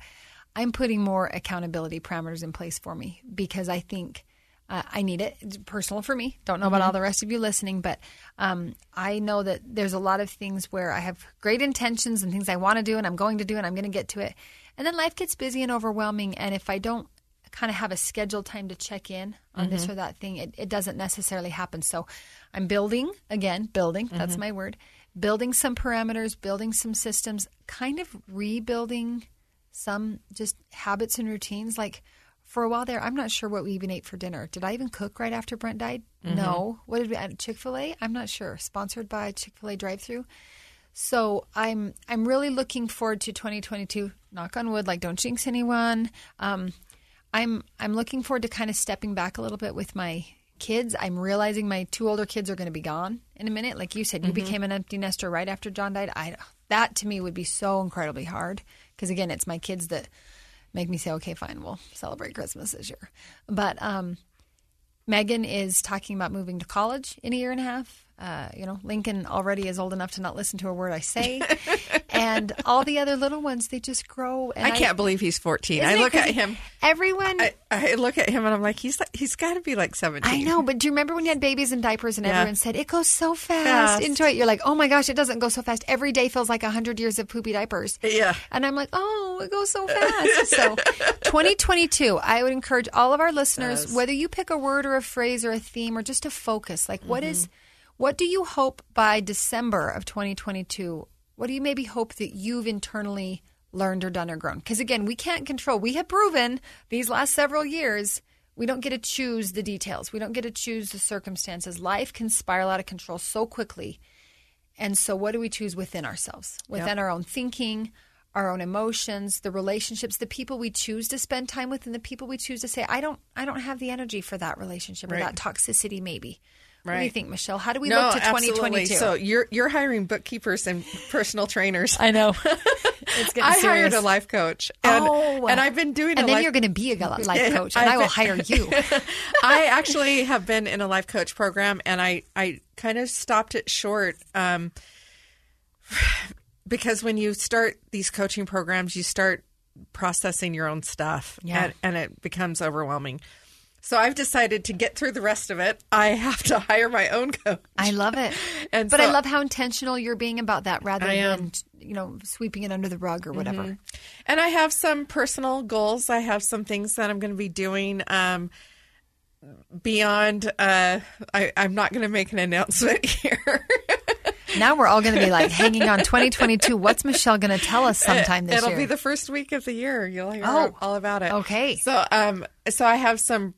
I'm putting more accountability parameters in place for me because I think uh, I need it. It's personal for me. Don't know about all the rest of you listening, but um, I know that there's a lot of things where I have great intentions and things I want to do and I'm going to do and I'm going to get to it. And then life gets busy and overwhelming. And if I don't kind of have a scheduled time to check in on this or that thing, it, it doesn't necessarily happen. So I'm building, again, building, that's my word, building some parameters, building some systems, kind of rebuilding some just habits and routines. Like for a while there, I'm not sure what we even ate for dinner. Did I even cook right after Brent died? No. What did we Chick Fil A? I'm not sure. Sponsored by Chick Fil A drive-through. So I'm I'm really looking forward to 2022. Knock on wood, like don't jinx anyone. Um, I'm I'm looking forward to kind of stepping back a little bit with my kids. I'm realizing my two older kids are going to be gone in a minute. Like you said, you became an empty nester right after John died. I that to me would be so incredibly hard because again, it's my kids that make me say, okay, fine, we'll celebrate Christmas this year. But um, Megan is talking about moving to college in a year and a half. Uh, you know, Lincoln already is old enough to not listen to a word I say, [LAUGHS] and all the other little ones they just grow. And I can't believe he's 14. I look at him. Everyone, I, I look at him and I'm like, he's like, he's got to be like 17. I know, but do you remember when you had babies and diapers and Yeah. everyone said it goes so fast? Fast. Enjoy it. You're like, oh my gosh, it doesn't go so fast. Every day feels like a hundred years of poopy diapers. Yeah. And I'm like, oh, it goes so fast. so [LAUGHS] 2022, I would encourage all of our listeners, whether you pick a word or a phrase or a theme or just a focus, like what mm-hmm. is, what do you hope by December of 2022? What do you maybe hope that you've internally learned or done or grown? Because again, we can't control. We have proven these last several years we don't get to choose the details. We don't get to choose the circumstances. Life can spiral out of control so quickly. And so, what do we choose within ourselves, within our own thinking, our own emotions, the relationships, the people we choose to spend time with, and the people we choose to say, "I don't, I don't have the energy for that relationship or that toxicity." Maybe. What do you think, Michelle? How do we No, look to absolutely. 2022? So you're you're hiring bookkeepers and personal trainers. I know [LAUGHS] it's getting I serious. hired a life coach, and, Oh. and I've been doing. and a then life, you're going to be a life coach, and I've will hire you. [LAUGHS] I actually have been in a life coach program, and I I kind of stopped it short. Um, [SIGHS] because when you start these coaching programs, you start processing your own stuff, Yeah. and, and it becomes overwhelming. So I've decided to get through the rest of it. I have to hire my own coach. I love it. [LAUGHS] And but I love how intentional you're being about that rather am. than, you know, sweeping it under the rug or whatever. And I have some personal goals. I have some things that I'm going to be doing um, beyond. Uh, I, I'm not going to make an announcement [LAUGHS] here. Now we're all going to be like hanging on 2022. What's Michelle going to tell us [LAUGHS] sometime this year? It'll be the first week of the year. You'll hear Oh, all about it. okay. So, um, so I have some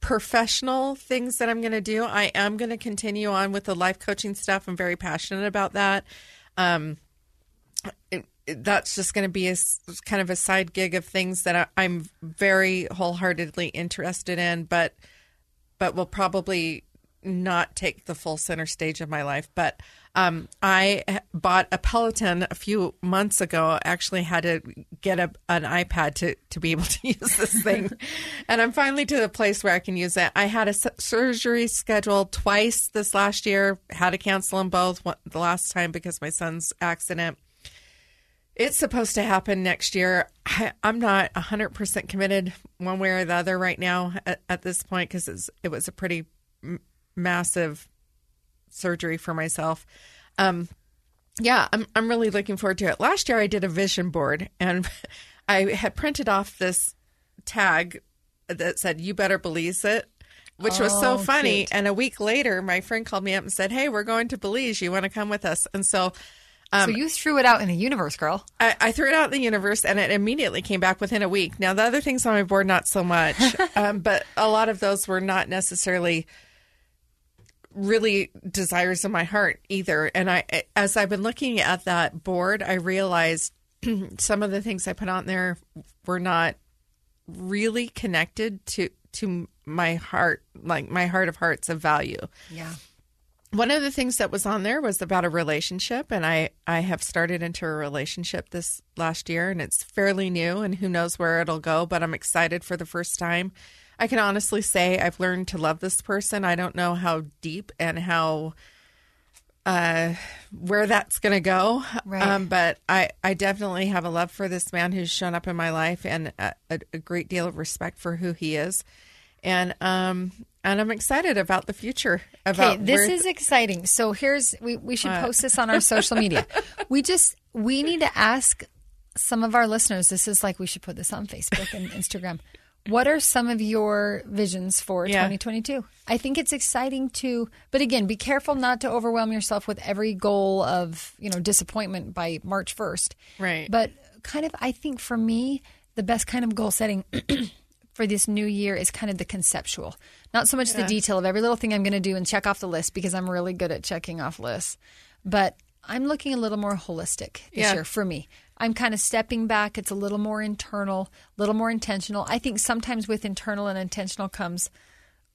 professional things that I'm going to do. I am going to continue on with the life coaching stuff. I'm very passionate about that. Um, it, it- that's just going to be a kind of a side gig of things that I, I'm very wholeheartedly interested in, but but will probably not take the full center stage of my life. But um, I bought a Peloton a few months ago. Actually, had to get a, an iPad to, to be able [LAUGHS] to use this thing. and I'm finally to the place where I can use it. I had a surgery scheduled twice this last year, had to cancel them both the last time because my son's accident. It's supposed to happen next year. I, am not 100% committed one way or the other right now at, at this point because it was a pretty m- massive surgery for myself. Um, yeah, I'm I'm really looking forward to it. Last year I did a vision board and [LAUGHS] I had printed off this tag that said "You better believe it," which oh, was so oh, funny. Cute. And a week later, my friend called me up and said, "Hey, we're going to Belize. You want to come with us?" And so. Um, so you threw it out in the universe, girl. I, I, threw it out in the universe, and it immediately came back within a week. Now the other things on my board, not so much, [LAUGHS] um, but a lot of those were not necessarily really desires of my heart either. And I, as I've been looking at that board, I realized [CLEARS THROAT] some of the things I put on there were not really connected to to my heart, like my heart of hearts of value. Yeah. One of the things that was on there was about a relationship, and I I have started into a relationship this last year, and it's fairly new, and who knows where it'll go. But I'm excited for the first time I can honestly say I've learned to love this person. I don't know how deep and how uh, where that's going to go. Right. Um, but I, I definitely have a love for this man who's shown up in my life and a, a great deal of respect for who he is. And um, and I'm excited about the future. About okay, this is exciting. So here's we we should uh, post this on our social media. [LAUGHS] we just we need to ask some of our listeners. This is like we should put this on Facebook and Instagram. What are some of your visions for yeah. 2022? I think it's exciting to, but again, be careful not to overwhelm yourself with every goal of, you know, disappointment by March 1st. Right. But kind of, I think for me, the best kind of goal setting [CLEARS THROAT] for this new year is kind of the conceptual, not so much yeah. the detail of every little thing I'm going to do and check off the list because I'm really good at checking off lists. But I'm looking a little more holistic this yeah. year for me. I'm kind of stepping back. It's a little more internal, a little more intentional. I think sometimes with internal and intentional comes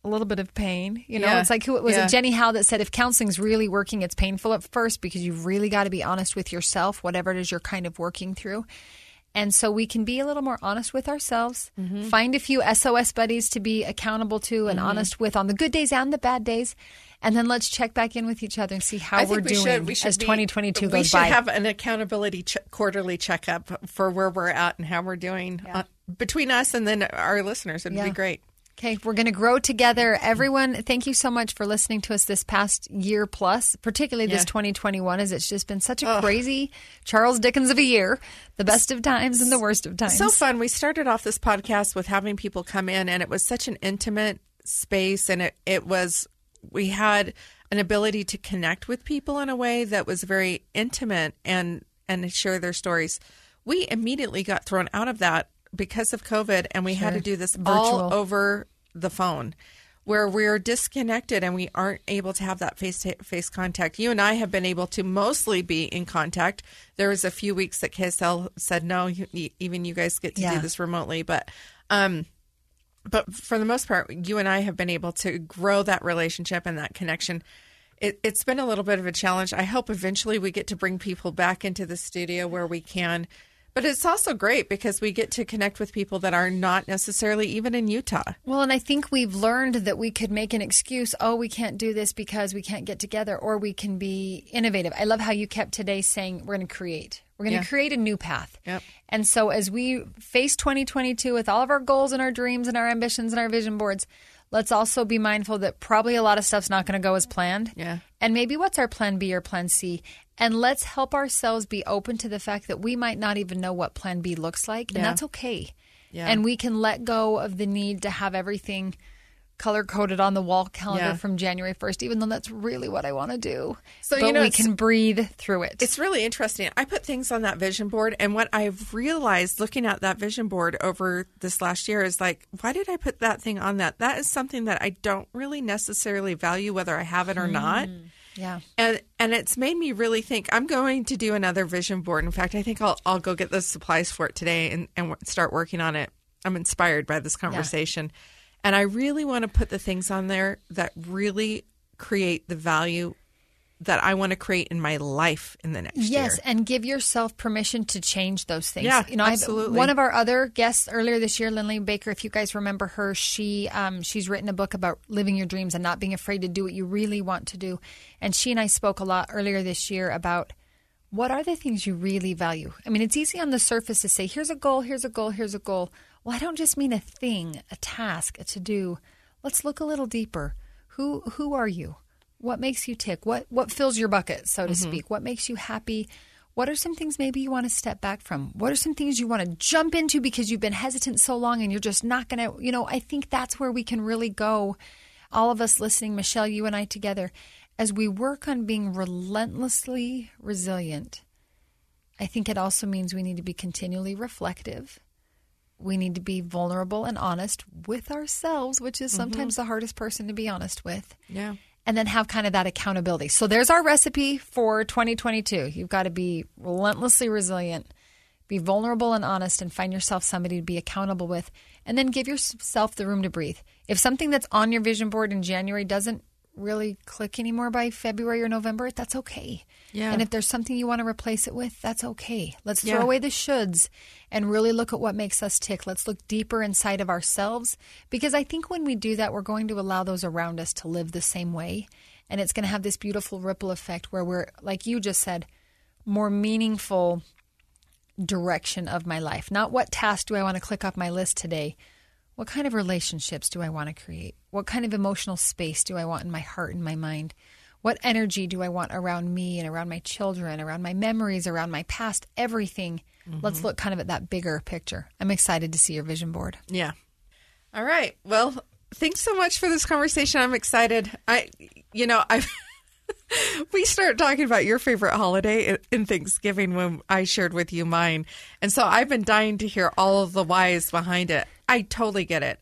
a little bit of pain. You know, yeah. it's like who was yeah. it Jenny Howe that said if counseling's really working, it's painful at first because you've really got to be honest with yourself, whatever it is you're kind of working through. And so we can be a little more honest with ourselves, mm-hmm. find a few SOS buddies to be accountable to and mm-hmm. honest with on the good days and the bad days. And then let's check back in with each other and see how we're we doing should, we should as be, 2022 goes by. We should have an accountability ch- quarterly checkup for where we're at and how we're doing yeah. uh, between us and then our listeners. It'd yeah. be great. Okay, we're going to grow together. Everyone, thank you so much for listening to us this past year plus, particularly this yeah. 2021, as it's just been such a crazy Charles Dickens of a year, the best of times and the worst of times. So fun. We started off this podcast with having people come in, and it was such an intimate space, and it, it was, we had an ability to connect with people in a way that was very intimate and, and share their stories. We immediately got thrown out of that because of COVID, and we sure. had to do this Virtual. all over the phone where we're disconnected and we aren't able to have that face to face contact. You and I have been able to mostly be in contact. There was a few weeks that KSL said no, even you guys get to yeah. do this remotely, but um but for the most part, you and I have been able to grow that relationship and that connection. It, has been a little bit of a challenge. I hope eventually we get to bring people back into the studio where we can but it's also great because we get to connect with people that are not necessarily even in Utah. Well, and I think we've learned that we could make an excuse, oh, we can't do this because we can't get together, or we can be innovative. I love how you kept today saying we're going to create. We're going to yeah. create a new path. Yep. And so as we face 2022 with all of our goals and our dreams and our ambitions and our vision boards, let's also be mindful that probably a lot of stuff's not going to go as planned. Yeah. And maybe what's our plan B or plan C? And let's help ourselves be open to the fact that we might not even know what plan B looks like, and that's okay. Yeah. And we can let go of the need to have everything color coded on the wall calendar yeah. from January 1st, even though that's really what I want to do. So, but you know, we can breathe through it. It's really interesting. I put things on that vision board, and what I've realized looking at that vision board over this last year is like, why did I put that thing on that? That is something that I don't really necessarily value, whether I have it or mm. not. Yeah. And and it's made me really think I'm going to do another vision board. In fact, I think I'll I'll go get the supplies for it today and, and start working on it. I'm inspired by this conversation. Yeah. And I really want to put the things on there that really create the value that I want to create in my life in the next year. Yes, and give yourself permission to change those things. Yeah, you know, absolutely. one of our other guests earlier this year, Lindley Baker. If you guys remember her, she um, she's written a book about living your dreams and not being afraid to do what you really want to do. And she and I spoke a lot earlier this year about what are the things you really value. I mean, it's easy on the surface to say, "Here's a goal, here's a goal, here's a goal." Well, I don't just mean a thing, a task, a to do. Let's look a little deeper. Who who are you? What makes you tick? What what fills your bucket, so to Mm-hmm. speak? What makes you happy? What are some things maybe you want to step back from? What are some things you want to jump into because you've been hesitant so long and you're just not going to, you know, I think that's where we can really go. All of us listening, Michelle, you and I together, as we work on being relentlessly resilient, I think it also means we need to be continually reflective. We need to be vulnerable and honest with ourselves, which is sometimes mm-hmm. the hardest person to be honest with Yeah. and then have kind of that accountability. So there's our recipe for 2022. You've got to be relentlessly resilient, be vulnerable and honest, and find yourself somebody to be accountable with, and then give yourself the room to breathe. If something that's on your vision board in January doesn't really click anymore by February or November, that's okay. Yeah. And if there's something you want to replace it with, that's okay. Let's throw Yeah. away the shoulds and really look at what makes us tick. Let's look deeper inside of ourselves because I think when we do that, we're going to allow those around us to live the same way. And it's going to have this beautiful ripple effect where we're, like you just said, more meaningful direction of my life. Not what task do I want to click off my list today. What kind of relationships do I want to create? What kind of emotional space do I want in my heart and my mind? What energy do I want around me and around my children, around my memories, around my past, everything? Let's mm-hmm. look kind of at that bigger picture. I'm excited to see your vision board. Yeah. All right. Well, thanks so much for this conversation. I'm excited. I, you know, I. [LAUGHS] we started talking about your favorite holiday in Thanksgiving when I shared with you mine, and so I've been dying to hear all of the whys behind it. I totally get it.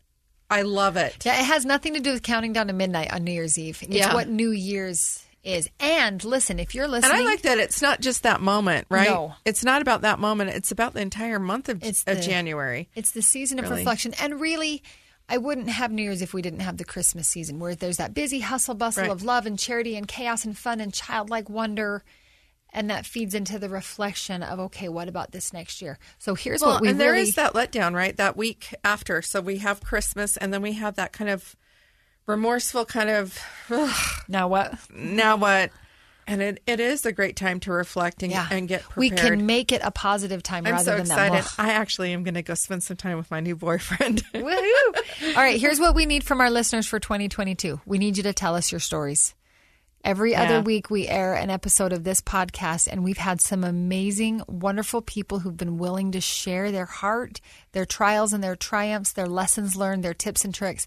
I love it. Yeah, it has nothing to do with counting down to midnight on New Year's Eve. It's Yeah. what New Year's is. And listen, if you're listening, And I like that it's not just that moment, right? No. It's not about that moment. It's about the entire month of, It's of the- January. It's the season of Really. reflection. And really, I wouldn't have New Year's if we didn't have the Christmas season, where there's that busy hustle bustle Right. of love and charity and chaos and fun and childlike wonder. And that feeds into the reflection of, okay, what about this next year? So here's Well, what we and there really. is that letdown, right? That week after. So we have Christmas, and then we have that kind of remorseful kind of now what? now what? And it, it is a great time to reflect and, Yeah. and get prepared. we can make it a positive time I'm rather so than excited. that. I actually am going to go spend some time with my new boyfriend. Woohoo! [LAUGHS] All right, here's what we need from our listeners for 2022. We need you to tell us your stories. Every other week, we air an episode of this podcast, and we've had some amazing, wonderful people who've been willing to share their heart, their trials and their triumphs, their lessons learned, their tips and tricks.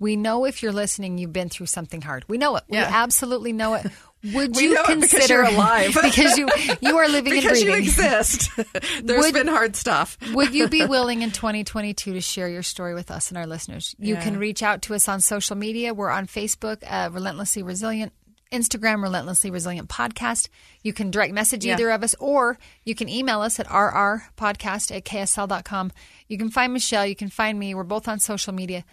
We know if you're listening, you've been through something hard. We know it. We absolutely know it. Would [LAUGHS] you because consider you're alive. [LAUGHS] because you you are living because and you breathing? exist. [LAUGHS] There's Would- been hard stuff. Would you be willing in 2022 to share your story with us and our listeners? You Yeah. can reach out to us on social media. We're on Facebook, uh, Relentlessly Resilient, Instagram, Relentlessly Resilient Podcast. You can direct message Yeah. either of us, or you can email us at rrpodcast at ksl.com. You can find Michelle. You can find me. We're both on social media.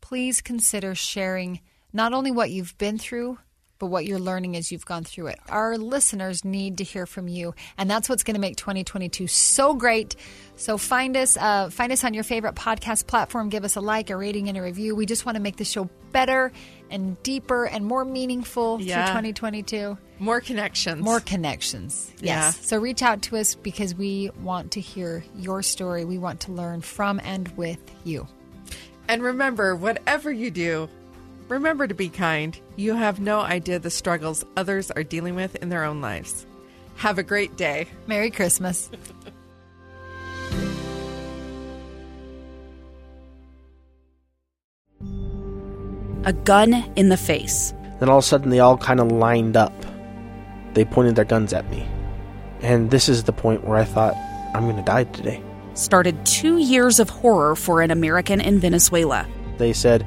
Please consider sharing not only what you've been through, but what you're learning as you've gone through it. Our listeners need to hear from you, and that's what's going to make 2022 so great. So find us, uh, find us on your favorite podcast platform. Give us a like, a rating, and a review. We just want to make the show better and deeper and more meaningful Yeah. through 2022. More connections. More connections. Yes. Yeah. So reach out to us because we want to hear your story. We want to learn from and with you. And remember, whatever you do, remember to be kind. You have no idea the struggles others are dealing with in their own lives. Have a great day. Merry Christmas. A gun in the face. Then all of a sudden, they all kind of lined up. They pointed their guns at me. And this is the point where I thought, I'm going to die today. Started two years of horror for an American in Venezuela. They said,